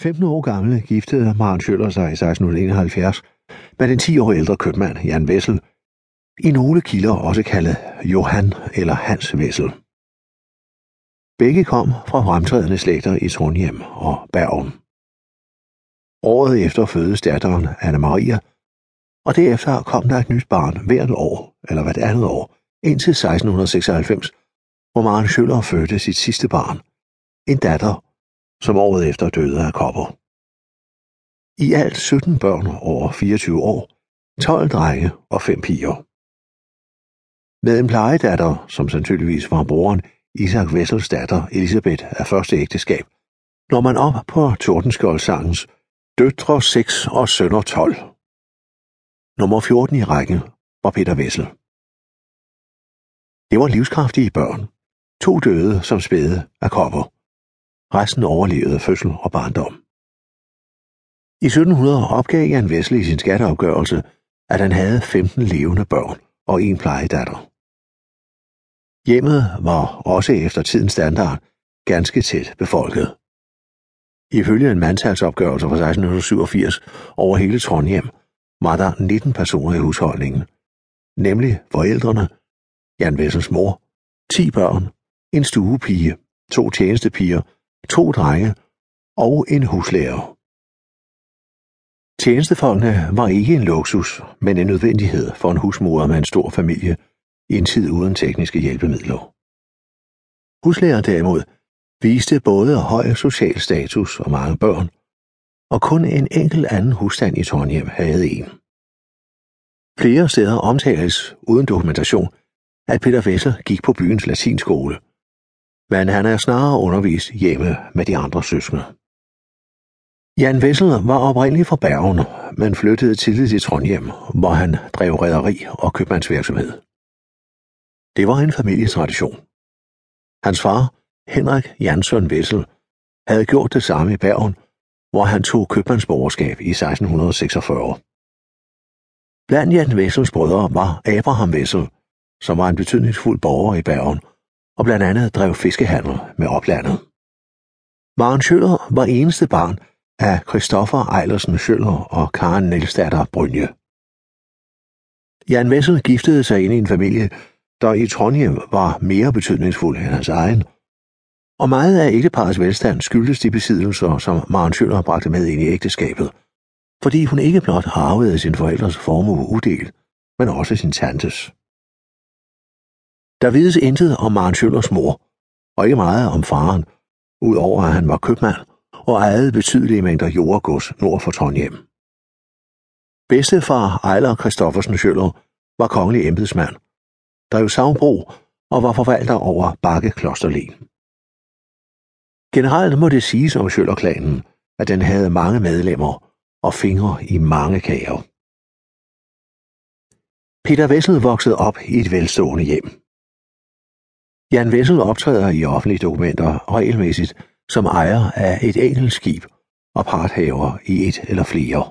15 år gamle giftede Maren Schøller sig i 1671 med den 10 år ældre købmand Jan Vessel, i nogle kilder også kaldet Johan eller Hans Vessel. Begge kom fra fremtrædende slægter i Trondheim og Bergen. Året efter fødes datteren Anne Maria, og derefter kom der et nyt barn hvert år, eller hvert andet år, indtil 1696, hvor Maren Schøller fødte sit sidste barn, en datter, som året efter døde af kopper. I alt 17 børn over 24 år, 12 drenge og 5 piger. Med en plejedatter, som sandsynligvis var broren Isak Vessels datter Elisabeth af første ægteskab, når man op på Tordenskjoldsangens Døtre 6 og sønner 12. Nummer 14 i rækken var Peter Vessel. Det var livskraftige børn. To døde som spæde af kopper. Resten overlevede fødsel og barndom. I 1700 opgav Jan Wessel i sin skatteopgørelse, at han havde 15 levende børn og en plejedatter. Hjemmet var også efter tidens standard ganske tæt befolket. Ifølge en mandtalsopgørelse fra 1687 over hele Trondheim var der 19 personer i husholdningen, nemlig forældrene, Jan Vessels mor, 10 børn, en stuepige, to tjenestepiger, to drenge og en huslærer. Tjenestefolkene var ikke en luksus, men en nødvendighed for en husmor med en stor familie i en tid uden tekniske hjælpemidler. Huslærer derimod viste både høj social status og mange børn, og kun en enkelt anden husstand i Trondheim havde en. Flere steder omtales uden dokumentation, at Peter Vesser gik på byens latinskole, men han er snarere undervist hjemme med de andre søskende. Jan Vessel var oprindeligt fra Bergen, men flyttede tidligt til Trondheim, hvor han drev rederi og købmandsvirksomhed. Det var en familietradition. Hans far, Henrik Jansson Vessel, havde gjort det samme i Bergen, hvor han tog købmandsborgerskab i 1646. Blandt Jan Vessels brødre var Abraham Vessel, som var en betydningsfuld borger i Bergen, og blandt andet drev fiskehandel med oplandet. Maren Schøller var eneste barn af Christoffer Eilersen Schøller og Karen Nielsdatter Brynje. Jan Wessel giftede sig ind i en familie, der i Trondheim var mere betydningsfuld end hans egen, og meget af ægteparets velstand skyldtes de besiddelser, som Maren Schøller bragte med ind i ægteskabet, fordi hun ikke blot arvede sin forældres formue udel, men også sin tantes. Der vides intet om Maren Schøllers mor, og ikke meget om faren, udover at han var købmand og ejede betydelige mængder jordgods nord for Trondheim. Bedstefar Ejler Christoffersen Schøller var kongelig embedsmand, drev savbro og var forvalter over Bakke Klosterlen. Generelt må det siges om Schøller-klanen, at den havde mange medlemmer og fingre i mange kager. Peter Vessel voksede op i et velstående hjem. Jan Wessel optræder i offentlige dokumenter regelmæssigt som ejer af et enkelt skib og parthaver i et eller flere.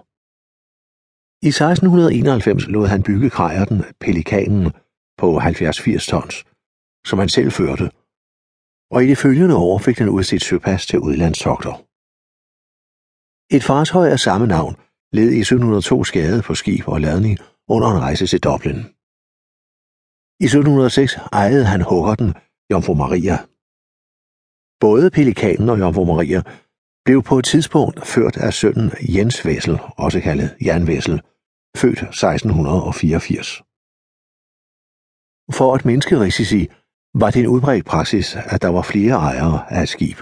I 1691 lod han bygge krejerten Pelikanen på 70-80 tons, som han selv førte, og i det følgende år fik den udstedt søpas til udlandstogter. Et fartøj af samme navn led i 1702 skade på skib og ladning under en rejse til Dublin. I 1706 ejede han huggerten Jomfru Maria. Både Pelikanen og Jomfru Maria blev på et tidspunkt ført af sønnen Jens Vessel, også kaldet Jan Wessel, født 1684. For at mindske risici var det en udbredt praksis, at der var flere ejere af et skib.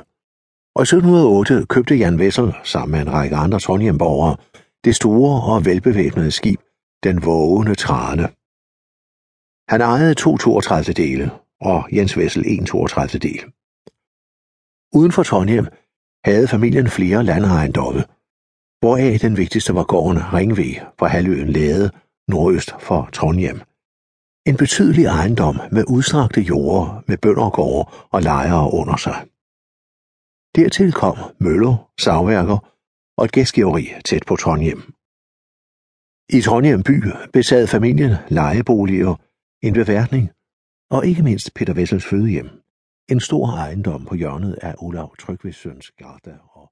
Og i 1708 købte Jan Vessel sammen med en række andre Trondheimborgere det store og velbevæbnede skib, den vågende trane. Han ejede to 32 dele, og Jens Vessel 1 32 del. Uden for Trondheim havde familien flere landejendomme, hvoraf den vigtigste var gården Ringve på halvøen Lade, nordøst for Trondheim. En betydelig ejendom med udstrakte jorder med bøndergårde og lejere under sig. Dertil kom møller, savværker og et gæstgiveri tæt på Trondheim. I Trondheim by besad familien lejeboliger, en beværtning og ikke mindst Peter Wessels fødehjem, en stor ejendom på hjørnet af Olav Trygves søns Garda og